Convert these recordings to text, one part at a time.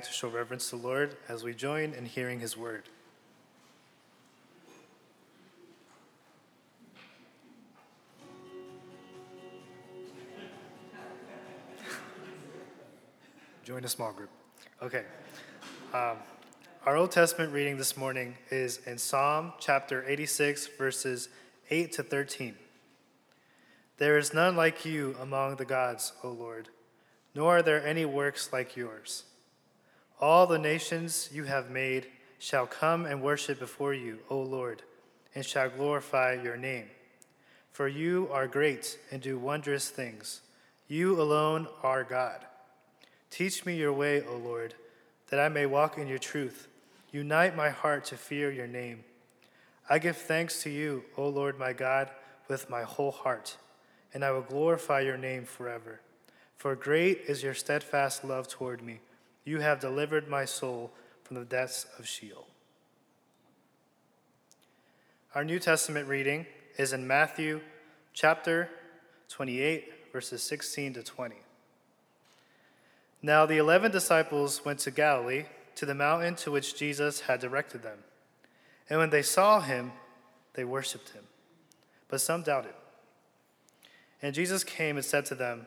to show reverence to the Lord as we join in hearing his word. Join a small group. Okay. Um, our Old Testament reading this morning is in Psalm chapter 86, verses 8 to 13. There is none like you among the gods, O Lord, nor are there any works like yours. All the nations you have made shall come and worship before you, O Lord, and shall glorify your name. For you are great and do wondrous things. You alone are God. Teach me your way, O Lord, that I may walk in your truth. Unite my heart to fear your name. I give thanks to you, O Lord my God, with my whole heart, and I will glorify your name forever. For great is your steadfast love toward me. You have delivered my soul from the depths of Sheol. Our New Testament reading is in Matthew chapter 28, verses 16 to 20. Now the eleven disciples went to Galilee, to the mountain to which Jesus had directed them. And when they saw him, they worshipped him. But some doubted. And Jesus came and said to them,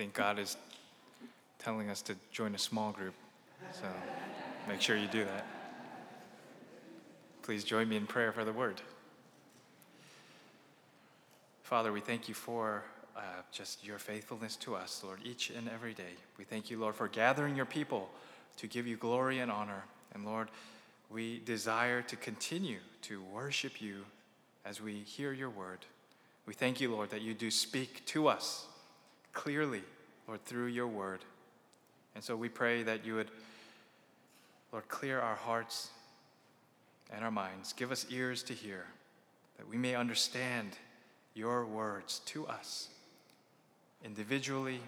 Think God is telling us to join a small group. So make sure you do that. Please join me in prayer for the word. Father, we thank you for uh, just your faithfulness to us, Lord, each and every day. We thank you, Lord, for gathering your people to give you glory and honor. And Lord, we desire to continue to worship you as we hear your word. We thank you, Lord, that you do speak to us clearly, Lord, through your word. And so we pray that you would, Lord, clear our hearts and our minds. Give us ears to hear, that we may understand your words to us, individually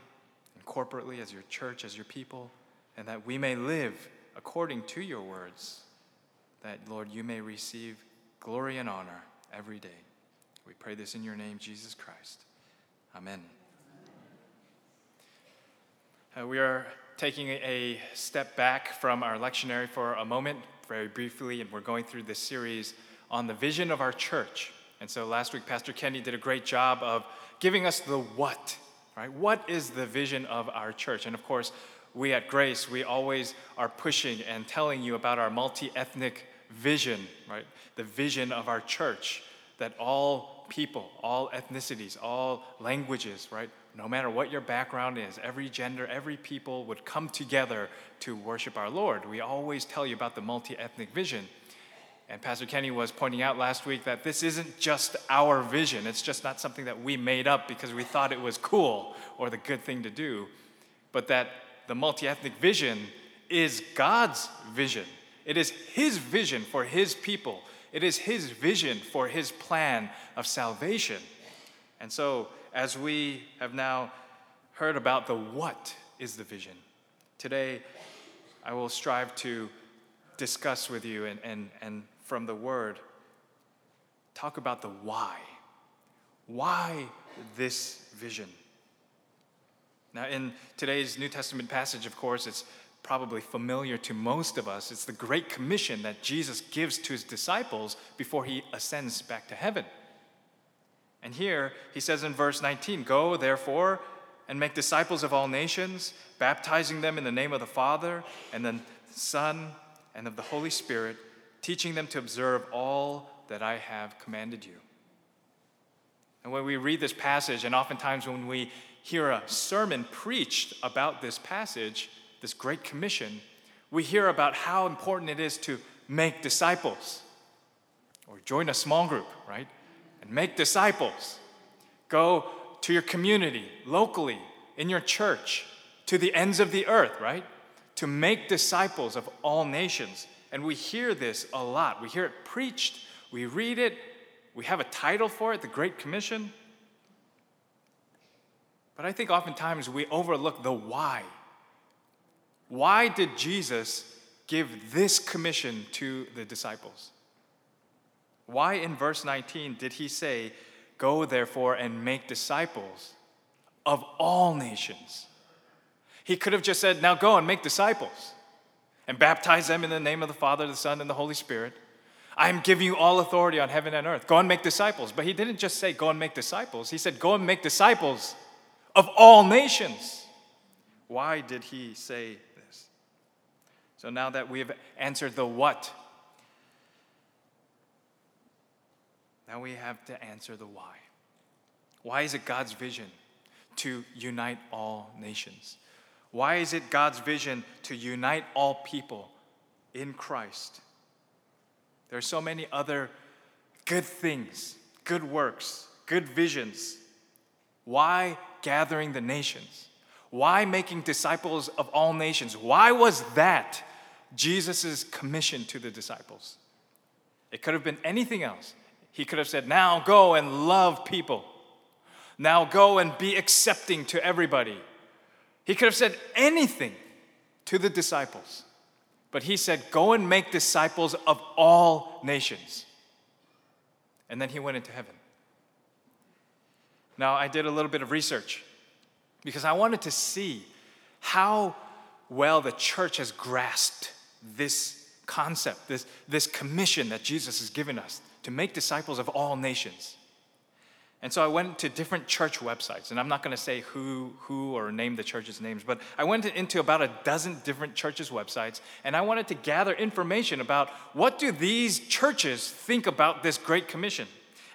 and corporately, as your church, as your people, and that we may live according to your words, that, Lord, you may receive glory and honor every day. We pray this in your name, Jesus Christ. Amen. Uh, we are taking a step back from our lectionary for a moment, very briefly, and we're going through this series on the vision of our church. And so last week, Pastor Kenny did a great job of giving us the what, right? What is the vision of our church? And of course, we at Grace, we always are pushing and telling you about our multi ethnic vision, right? The vision of our church that all people, all ethnicities, all languages, right, no matter what your background is, every gender, every people would come together to worship our Lord. We always tell you about the multi ethnic vision. And Pastor Kenny was pointing out last week that this isn't just our vision. It's just not something that we made up because we thought it was cool or the good thing to do, but that the multi ethnic vision is God's vision. It is His vision for His people, it is His vision for His plan of salvation. And so, as we have now heard about the what is the vision, today I will strive to discuss with you and, and, and from the word talk about the why. Why this vision? Now, in today's New Testament passage, of course, it's probably familiar to most of us. It's the Great Commission that Jesus gives to his disciples before he ascends back to heaven. And here he says in verse 19 Go, therefore, and make disciples of all nations, baptizing them in the name of the Father, and the Son, and of the Holy Spirit, teaching them to observe all that I have commanded you. And when we read this passage, and oftentimes when we hear a sermon preached about this passage, this Great Commission, we hear about how important it is to make disciples or join a small group, right? And make disciples. Go to your community locally in your church to the ends of the earth, right? To make disciples of all nations. And we hear this a lot. We hear it preached, we read it, we have a title for it, the Great Commission. But I think oftentimes we overlook the why. Why did Jesus give this commission to the disciples? Why in verse 19 did he say, Go therefore and make disciples of all nations? He could have just said, Now go and make disciples and baptize them in the name of the Father, the Son, and the Holy Spirit. I am giving you all authority on heaven and earth. Go and make disciples. But he didn't just say, Go and make disciples. He said, Go and make disciples of all nations. Why did he say this? So now that we have answered the what, now we have to answer the why. Why is it God's vision to unite all nations? Why is it God's vision to unite all people in Christ? There are so many other good things, good works, good visions. Why gathering the nations? Why making disciples of all nations? Why was that Jesus' commission to the disciples? It could have been anything else. He could have said, Now go and love people. Now go and be accepting to everybody. He could have said anything to the disciples. But he said, Go and make disciples of all nations. And then he went into heaven. Now, I did a little bit of research because I wanted to see how well the church has grasped this concept, this, this commission that Jesus has given us to make disciples of all nations. And so I went to different church websites, and I'm not going to say who, who or name the church's names, but I went into about a dozen different churches' websites, and I wanted to gather information about what do these churches think about this Great Commission.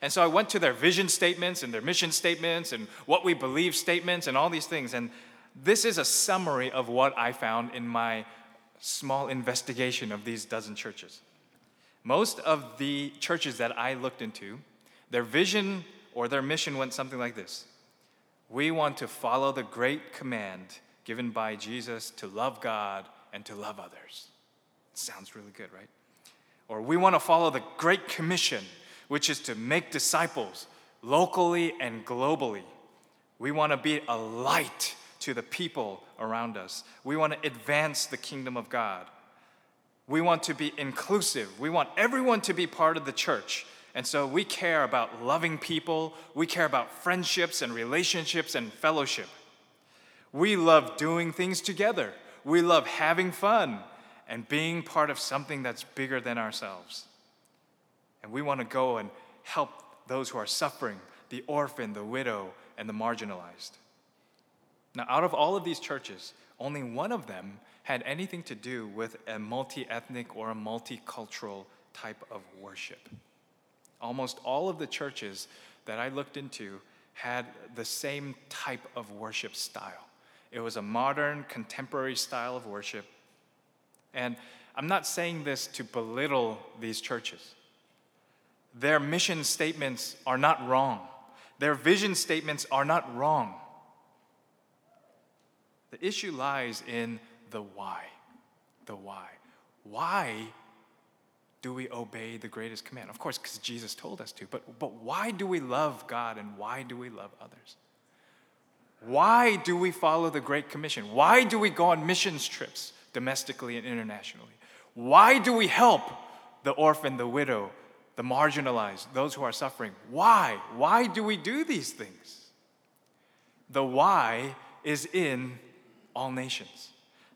And so I went to their vision statements and their mission statements and what we believe statements and all these things. And this is a summary of what I found in my small investigation of these dozen churches. Most of the churches that I looked into, their vision or their mission went something like this We want to follow the great command given by Jesus to love God and to love others. Sounds really good, right? Or we want to follow the Great Commission which is to make disciples locally and globally. We want to be a light to the people around us. We want to advance the kingdom of God. We want to be inclusive. We want everyone to be part of the church. And so we care about loving people. We care about friendships and relationships and fellowship. We love doing things together. We love having fun and being part of something that's bigger than ourselves. And we want to go and help those who are suffering the orphan, the widow, and the marginalized. Now, out of all of these churches, only one of them had anything to do with a multi ethnic or a multicultural type of worship. Almost all of the churches that I looked into had the same type of worship style. It was a modern, contemporary style of worship. And I'm not saying this to belittle these churches. Their mission statements are not wrong. Their vision statements are not wrong. The issue lies in the why. The why. Why do we obey the greatest command? Of course, because Jesus told us to, but, but why do we love God and why do we love others? Why do we follow the Great Commission? Why do we go on missions trips domestically and internationally? Why do we help the orphan, the widow, the marginalized, those who are suffering. Why? Why do we do these things? The why is in all nations.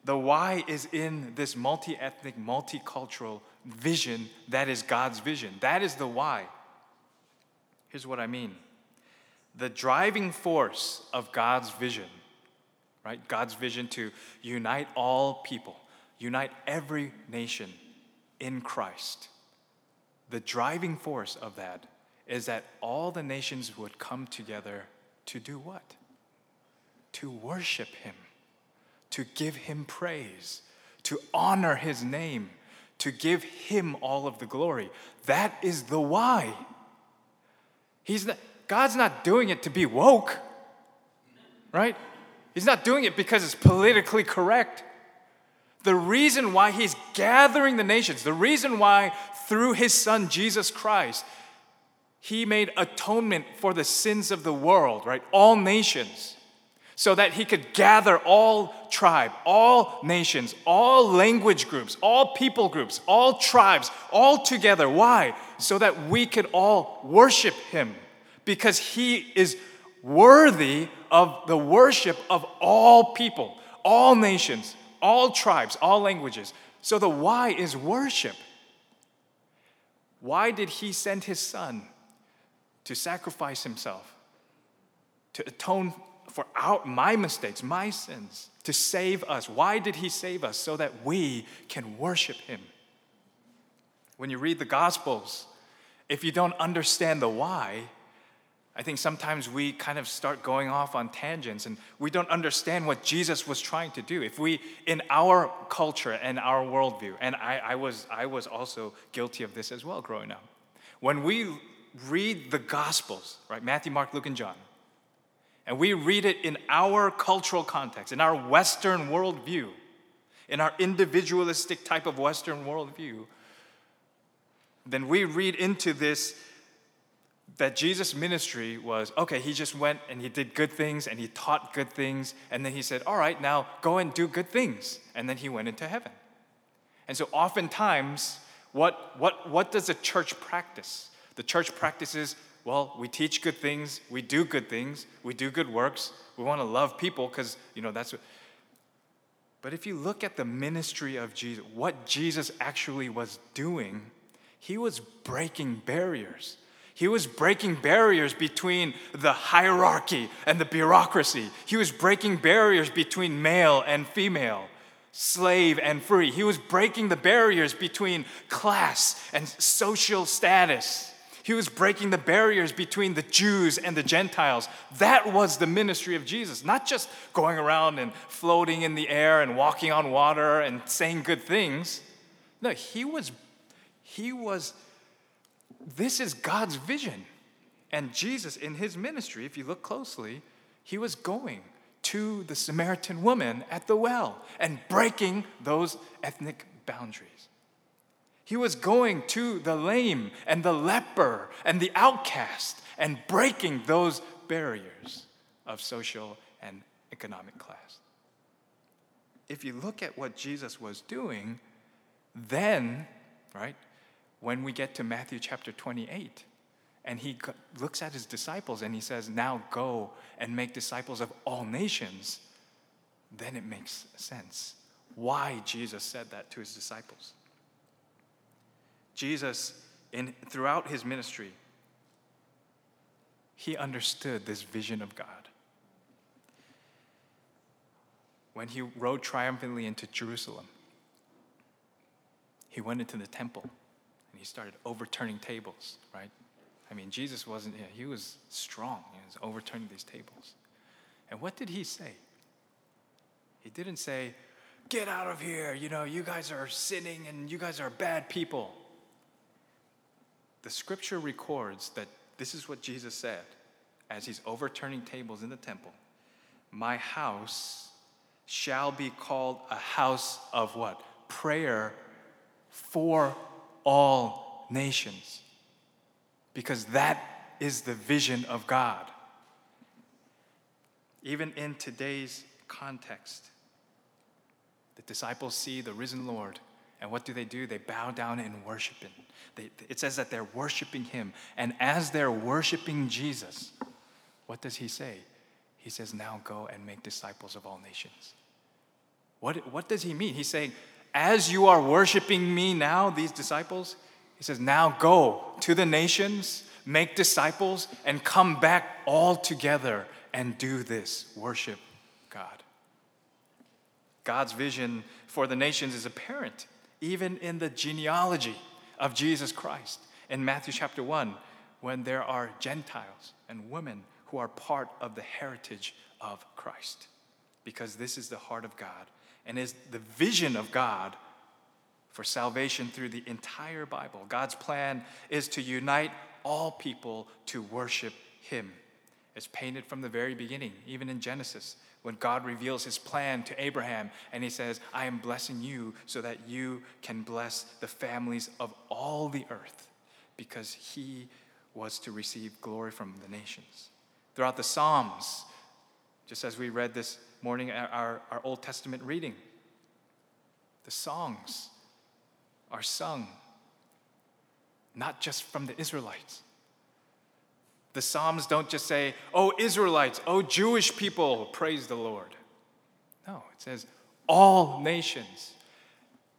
The why is in this multi ethnic, multicultural vision that is God's vision. That is the why. Here's what I mean the driving force of God's vision, right? God's vision to unite all people, unite every nation in Christ the driving force of that is that all the nations would come together to do what? To worship Him, to give Him praise, to honor His name, to give Him all of the glory. That is the why. He's not, God's not doing it to be woke, right? He's not doing it because it's politically correct. The reason why he's gathering the nations, the reason why through his son Jesus Christ, he made atonement for the sins of the world, right? All nations, so that he could gather all tribe, all nations, all language groups, all people groups, all tribes, all together. Why? So that we could all worship him because he is worthy of the worship of all people, all nations, all tribes, all languages. So the why is worship. Why did he send his son to sacrifice himself, to atone for our, my mistakes, my sins, to save us? Why did he save us? So that we can worship him. When you read the Gospels, if you don't understand the why, I think sometimes we kind of start going off on tangents and we don't understand what Jesus was trying to do. If we, in our culture and our worldview, and I, I, was, I was also guilty of this as well growing up, when we read the Gospels, right, Matthew, Mark, Luke, and John, and we read it in our cultural context, in our Western worldview, in our individualistic type of Western worldview, then we read into this that Jesus' ministry was okay, he just went and he did good things and he taught good things, and then he said, All right, now go and do good things. And then he went into heaven. And so, oftentimes, what, what, what does the church practice? The church practices, well, we teach good things, we do good things, we do good works, we want to love people because, you know, that's what. But if you look at the ministry of Jesus, what Jesus actually was doing, he was breaking barriers. He was breaking barriers between the hierarchy and the bureaucracy. He was breaking barriers between male and female, slave and free. He was breaking the barriers between class and social status. He was breaking the barriers between the Jews and the Gentiles. That was the ministry of Jesus, not just going around and floating in the air and walking on water and saying good things. No, he was he was this is God's vision. And Jesus, in his ministry, if you look closely, he was going to the Samaritan woman at the well and breaking those ethnic boundaries. He was going to the lame and the leper and the outcast and breaking those barriers of social and economic class. If you look at what Jesus was doing, then, right, when we get to Matthew chapter 28. And he looks at his disciples and he says, Now go and make disciples of all nations. Then it makes sense why Jesus said that to his disciples. Jesus, in, throughout his ministry, he understood this vision of God. When he rode triumphantly into Jerusalem, he went into the temple and he started overturning tables, right? I mean, Jesus wasn't, yeah, he was strong. He was overturning these tables. And what did he say? He didn't say, Get out of here, you know, you guys are sinning and you guys are bad people. The scripture records that this is what Jesus said as he's overturning tables in the temple My house shall be called a house of what? Prayer for all nations. Because that is the vision of God. Even in today's context, the disciples see the risen Lord, and what do they do? They bow down and worship Him. They, it says that they're worshiping Him. And as they're worshiping Jesus, what does He say? He says, Now go and make disciples of all nations. What, what does He mean? He's saying, as you are worshiping me now, these disciples, he says, now go to the nations, make disciples, and come back all together and do this worship God. God's vision for the nations is apparent even in the genealogy of Jesus Christ. In Matthew chapter 1, when there are Gentiles and women who are part of the heritage of Christ, because this is the heart of God and is the vision of God for salvation through the entire Bible. God's plan is to unite all people to worship Him. It's painted from the very beginning, even in Genesis, when God reveals his plan to Abraham and he says, I am blessing you so that you can bless the families of all the earth because he was to receive glory from the nations. Throughout the Psalms, just as we read this morning, our, our Old Testament reading, the songs are sung not just from the Israelites. The Psalms don't just say, Oh, Israelites, oh, Jewish people, praise the Lord. No, it says, All nations,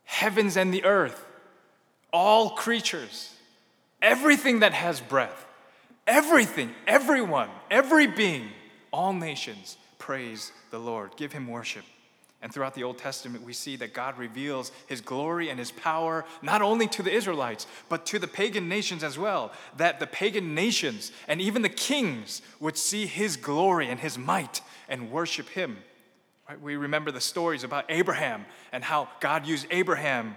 heavens and the earth, all creatures, everything that has breath, everything, everyone, every being, all nations, praise the Lord. Give him worship. And throughout the Old Testament, we see that God reveals his glory and his power not only to the Israelites, but to the pagan nations as well. That the pagan nations and even the kings would see his glory and his might and worship him. Right? We remember the stories about Abraham and how God used Abraham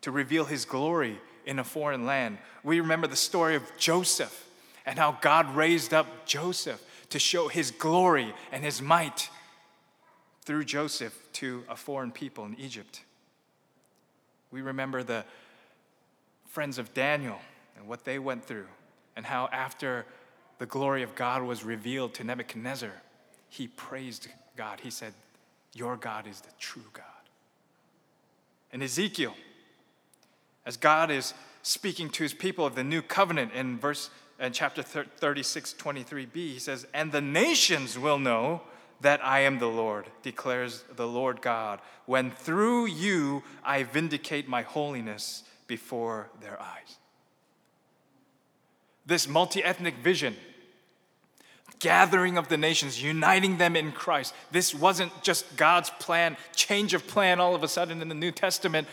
to reveal his glory in a foreign land. We remember the story of Joseph and how God raised up Joseph to show his glory and his might through Joseph to a foreign people in Egypt. We remember the friends of Daniel and what they went through, and how after the glory of God was revealed to Nebuchadnezzar, he praised God. He said, Your God is the true God. And Ezekiel, as God is speaking to his people of the new covenant in verse in chapter 36, 23b, he says, And the nations will know that I am the Lord, declares the Lord God, when through you I vindicate my holiness before their eyes. This multi ethnic vision, gathering of the nations, uniting them in Christ, this wasn't just God's plan, change of plan all of a sudden in the New Testament.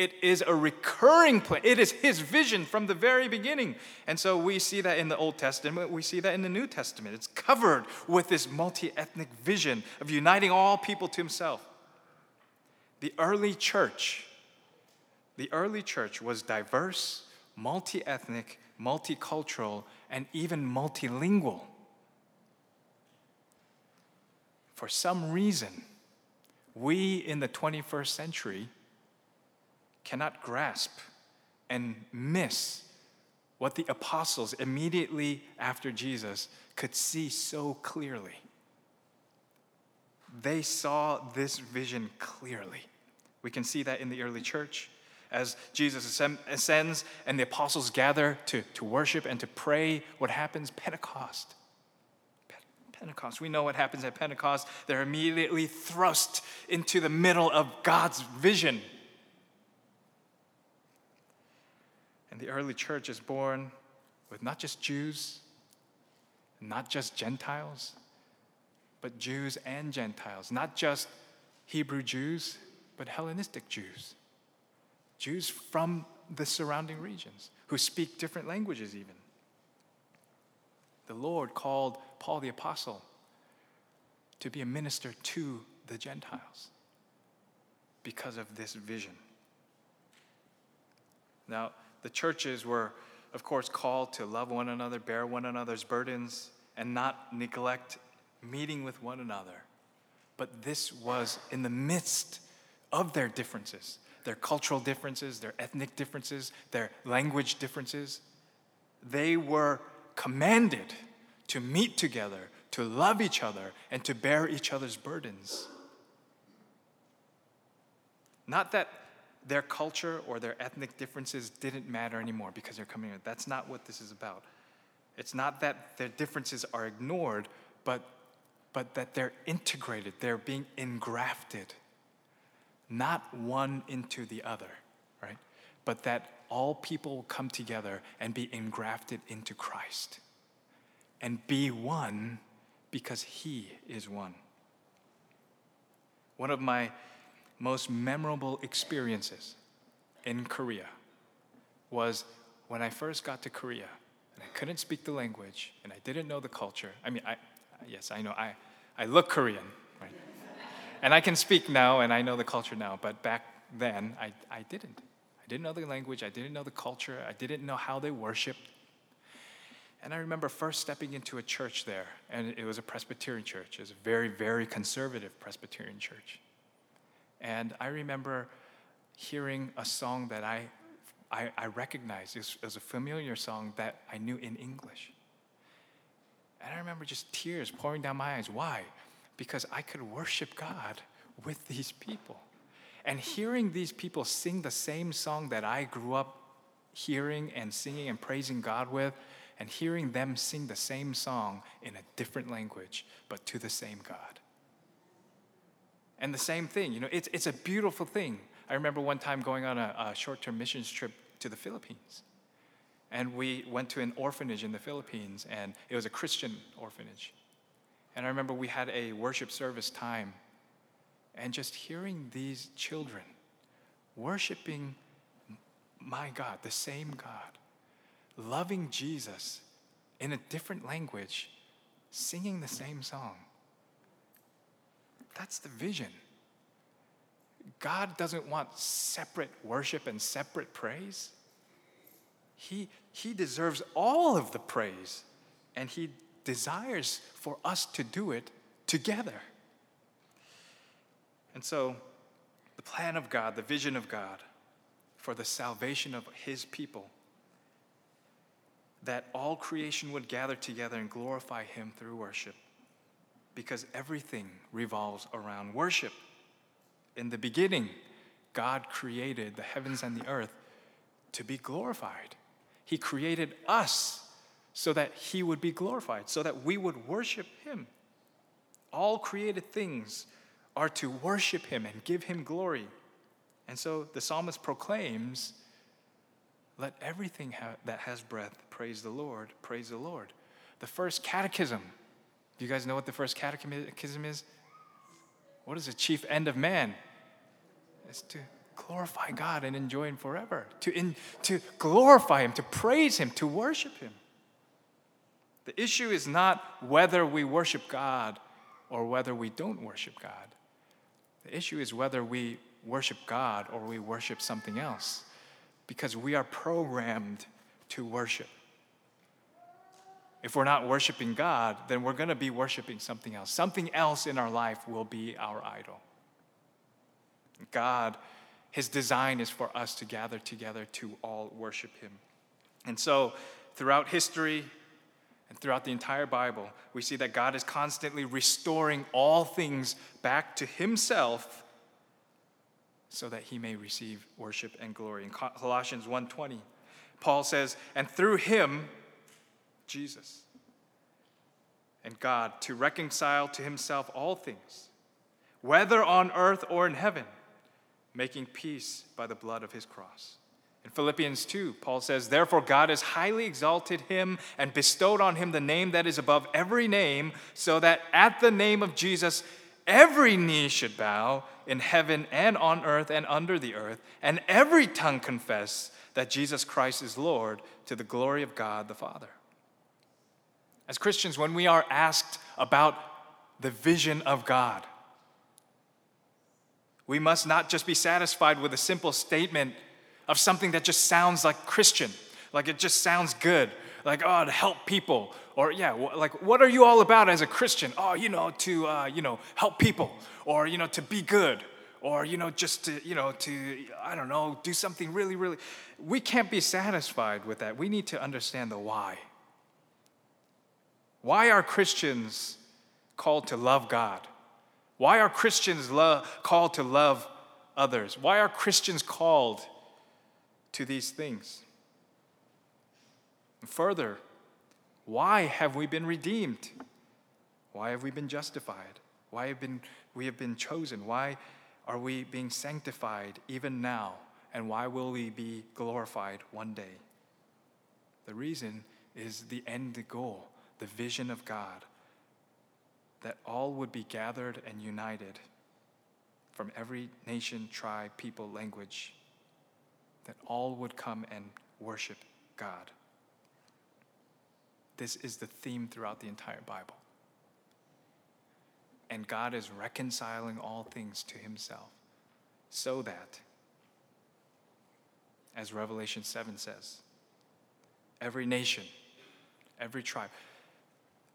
It is a recurring plan. It is his vision from the very beginning. And so we see that in the Old Testament, we see that in the New Testament. It's covered with this multi ethnic vision of uniting all people to himself. The early church, the early church was diverse, multi ethnic, multicultural, and even multilingual. For some reason, we in the 21st century cannot grasp and miss what the apostles immediately after Jesus could see so clearly. They saw this vision clearly. We can see that in the early church as Jesus ascends and the apostles gather to, to worship and to pray. What happens? Pentecost. Pentecost. We know what happens at Pentecost. They're immediately thrust into the middle of God's vision The early church is born with not just Jews, not just Gentiles, but Jews and Gentiles, not just Hebrew Jews, but Hellenistic Jews. Jews from the surrounding regions who speak different languages, even. The Lord called Paul the Apostle to be a minister to the Gentiles because of this vision. Now, the churches were, of course, called to love one another, bear one another's burdens, and not neglect meeting with one another. But this was in the midst of their differences their cultural differences, their ethnic differences, their language differences. They were commanded to meet together, to love each other, and to bear each other's burdens. Not that their culture or their ethnic differences didn't matter anymore because they're coming here. That's not what this is about. It's not that their differences are ignored, but, but that they're integrated, they're being engrafted, not one into the other, right? But that all people will come together and be engrafted into Christ and be one because He is one. One of my most memorable experiences in Korea was when I first got to Korea and I couldn't speak the language and I didn't know the culture. I mean, I, yes, I know, I, I look Korean, right? and I can speak now and I know the culture now, but back then I, I didn't. I didn't know the language, I didn't know the culture, I didn't know how they worshiped. And I remember first stepping into a church there, and it was a Presbyterian church. It was a very, very conservative Presbyterian church. And I remember hearing a song that I, I, I recognized. Was a familiar song that I knew in English. And I remember just tears pouring down my eyes. Why? Because I could worship God with these people. And hearing these people sing the same song that I grew up hearing and singing and praising God with, and hearing them sing the same song in a different language, but to the same God. And the same thing, you know, it's, it's a beautiful thing. I remember one time going on a, a short term missions trip to the Philippines. And we went to an orphanage in the Philippines, and it was a Christian orphanage. And I remember we had a worship service time, and just hearing these children worshiping my God, the same God, loving Jesus in a different language, singing the same song. That's the vision. God doesn't want separate worship and separate praise. He, he deserves all of the praise, and He desires for us to do it together. And so, the plan of God, the vision of God for the salvation of His people, that all creation would gather together and glorify Him through worship, because everything revolves around worship. In the beginning, God created the heavens and the earth to be glorified. He created us so that He would be glorified, so that we would worship Him. All created things are to worship Him and give Him glory. And so the psalmist proclaims, Let everything ha- that has breath praise the Lord, praise the Lord. The first catechism. Do you guys know what the first catechism is? What is the chief end of man? It's to glorify God and enjoy Him forever, to, in, to glorify Him, to praise Him, to worship Him. The issue is not whether we worship God or whether we don't worship God. The issue is whether we worship God or we worship something else, because we are programmed to worship. If we're not worshiping God, then we're going to be worshiping something else. Something else in our life will be our idol. God his design is for us to gather together to all worship Him. And so, throughout history and throughout the entire Bible, we see that God is constantly restoring all things back to Himself so that He may receive worship and glory. In Colossians 1:20, Paul says, "And through Him, Jesus, and God, to reconcile to Himself all things, whether on earth or in heaven." making peace by the blood of his cross. In Philippians 2, Paul says, Therefore, God has highly exalted him and bestowed on him the name that is above every name, so that at the name of Jesus, every knee should bow in heaven and on earth and under the earth, and every tongue confess that Jesus Christ is Lord to the glory of God the Father. As Christians, when we are asked about the vision of God, we must not just be satisfied with a simple statement of something that just sounds like Christian, like it just sounds good, like, oh, to help people. Or, yeah, like, what are you all about as a Christian? Oh, you know, to, uh, you know, help people, or, you know, to be good, or, you know, just to, you know, to, I don't know, do something really, really. We can't be satisfied with that. We need to understand the why. Why are Christians called to love God? Why are Christians lo- called to love others? Why are Christians called to these things? And further, why have we been redeemed? Why have we been justified? Why have been, we have been chosen? Why are we being sanctified even now? And why will we be glorified one day? The reason is the end goal, the vision of God that all would be gathered and united from every nation, tribe, people, language, that all would come and worship God. This is the theme throughout the entire Bible. And God is reconciling all things to himself so that, as Revelation 7 says, every nation, every tribe,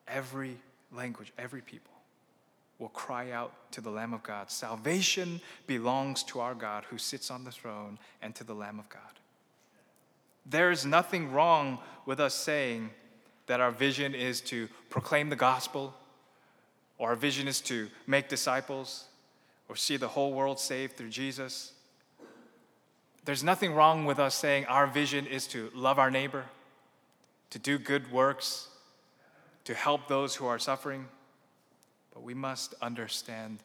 every language, every people will cry out to the Lamb of God. Salvation belongs to our God who sits on the throne and to the Lamb of God. There is nothing wrong with us saying that our vision is to proclaim the gospel, or our vision is to make disciples, or see the whole world saved through Jesus. There's nothing wrong with us saying our vision is to love our neighbor, to do good works, to help those who are suffering. But we must understand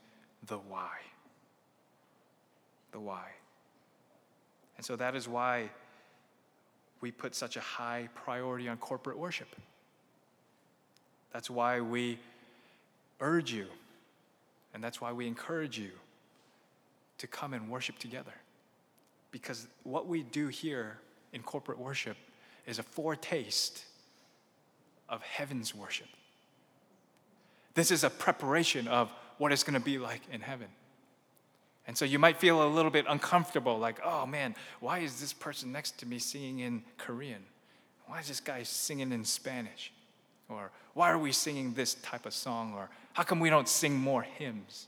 the why. The why. And so that is why we put such a high priority on corporate worship. That's why we urge you, and that's why we encourage you to come and worship together. Because what we do here in corporate worship is a foretaste of heaven's worship. This is a preparation of what it's going to be like in heaven. And so you might feel a little bit uncomfortable, like, oh man, why is this person next to me singing in Korean? Why is this guy singing in Spanish? Or why are we singing this type of song? Or how come we don't sing more hymns?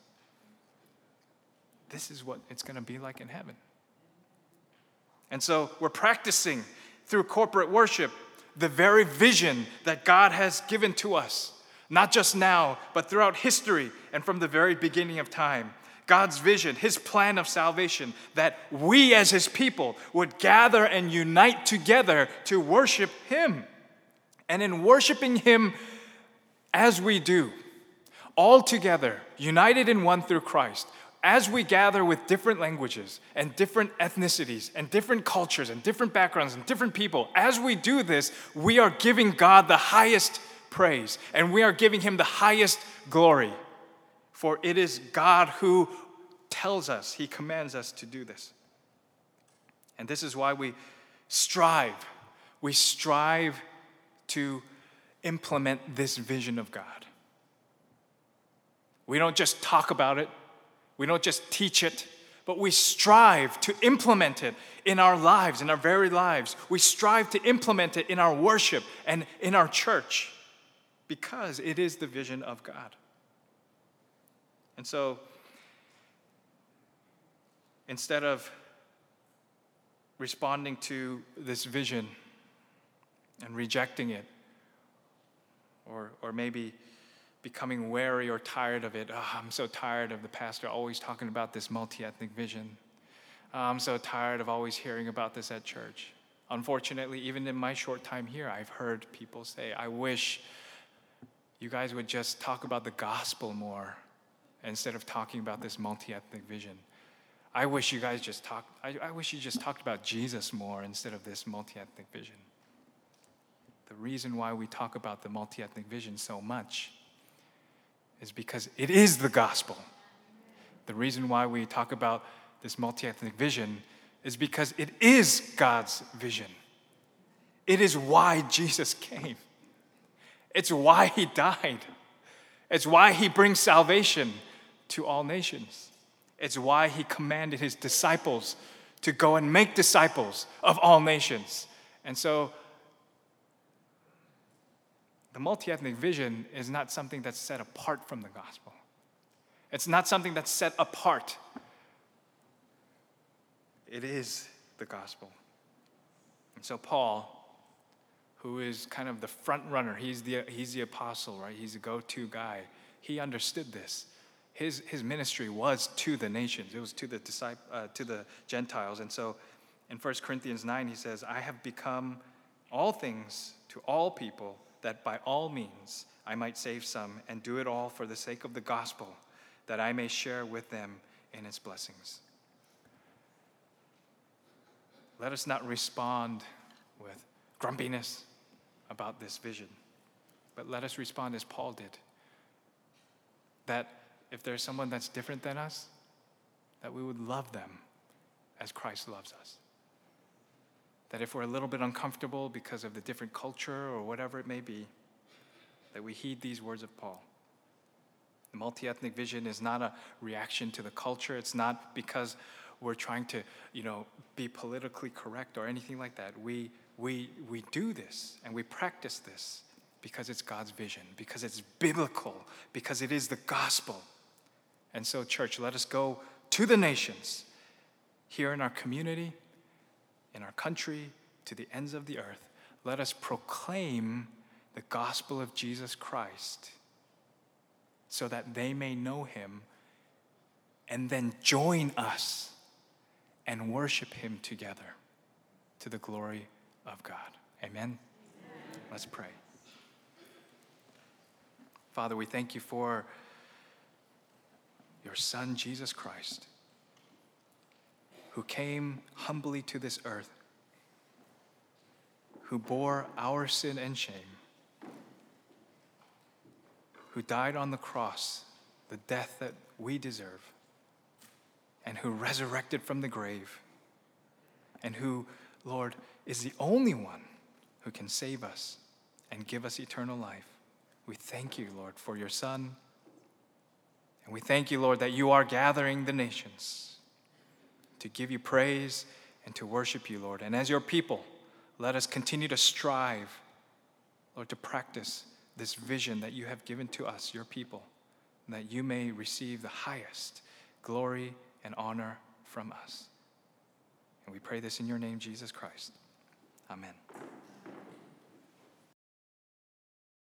This is what it's going to be like in heaven. And so we're practicing through corporate worship the very vision that God has given to us, not just now, but throughout history and from the very beginning of time. God's vision, His plan of salvation, that we as His people would gather and unite together to worship Him. And in worshiping Him as we do, all together, united in one through Christ, as we gather with different languages and different ethnicities and different cultures and different backgrounds and different people, as we do this, we are giving God the highest praise and we are giving Him the highest glory. For it is God who tells us, He commands us to do this. And this is why we strive. We strive to implement this vision of God. We don't just talk about it, we don't just teach it, but we strive to implement it in our lives, in our very lives. We strive to implement it in our worship and in our church because it is the vision of God. And so, instead of responding to this vision and rejecting it, or, or maybe becoming wary or tired of it. Oh, I'm so tired of the pastor always talking about this multi ethnic vision. Oh, I'm so tired of always hearing about this at church. Unfortunately, even in my short time here, I've heard people say, I wish you guys would just talk about the gospel more instead of talking about this multi ethnic vision. I wish you guys just talked, I, I wish you just talked about Jesus more instead of this multi ethnic vision. The reason why we talk about the multi ethnic vision so much is because it is the gospel. The reason why we talk about this multi ethnic vision is because it is God's vision. It is why Jesus came, it's why he died, it's why he brings salvation to all nations. It's why he commanded his disciples to go and make disciples of all nations. And so the multi ethnic vision is not something that's set apart from the gospel. It's not something that's set apart. It is the gospel. And so, Paul, who is kind of the front runner, he's the, he's the apostle, right? He's the go to guy. He understood this. His, his ministry was to the nations, it was to the, uh, to the Gentiles. And so, in 1 Corinthians 9, he says, I have become all things to all people that by all means I might save some and do it all for the sake of the gospel, that I may share with them in its blessings. Let us not respond with grumpiness about this vision, but let us respond as Paul did that if there's someone that's different than us, that we would love them as Christ loves us that if we're a little bit uncomfortable because of the different culture or whatever it may be, that we heed these words of Paul. The multi ethnic vision is not a reaction to the culture. It's not because we're trying to, you know, be politically correct or anything like that. We, we, we do this and we practice this because it's God's vision, because it's biblical, because it is the gospel. And so, church, let us go to the nations, here in our community, in our country, to the ends of the earth. Let us proclaim the gospel of Jesus Christ so that they may know him and then join us and worship him together to the glory of God. Amen? Amen. Let's pray. Father, we thank you for your Son, Jesus Christ, who came humbly to this earth, who bore our sin and shame, who died on the cross, the death that we deserve, and who resurrected from the grave, and who, Lord, is the only one who can save us and give us eternal life. We thank you, Lord, for your Son. And we thank you, Lord, that you are gathering the nations to give you praise and to worship you, Lord. And as your people, let us continue to strive, Lord, to practice this vision that you have given to us, your people, that you may receive the highest glory and honor from us. And we pray this in your name, Jesus Christ. Amen.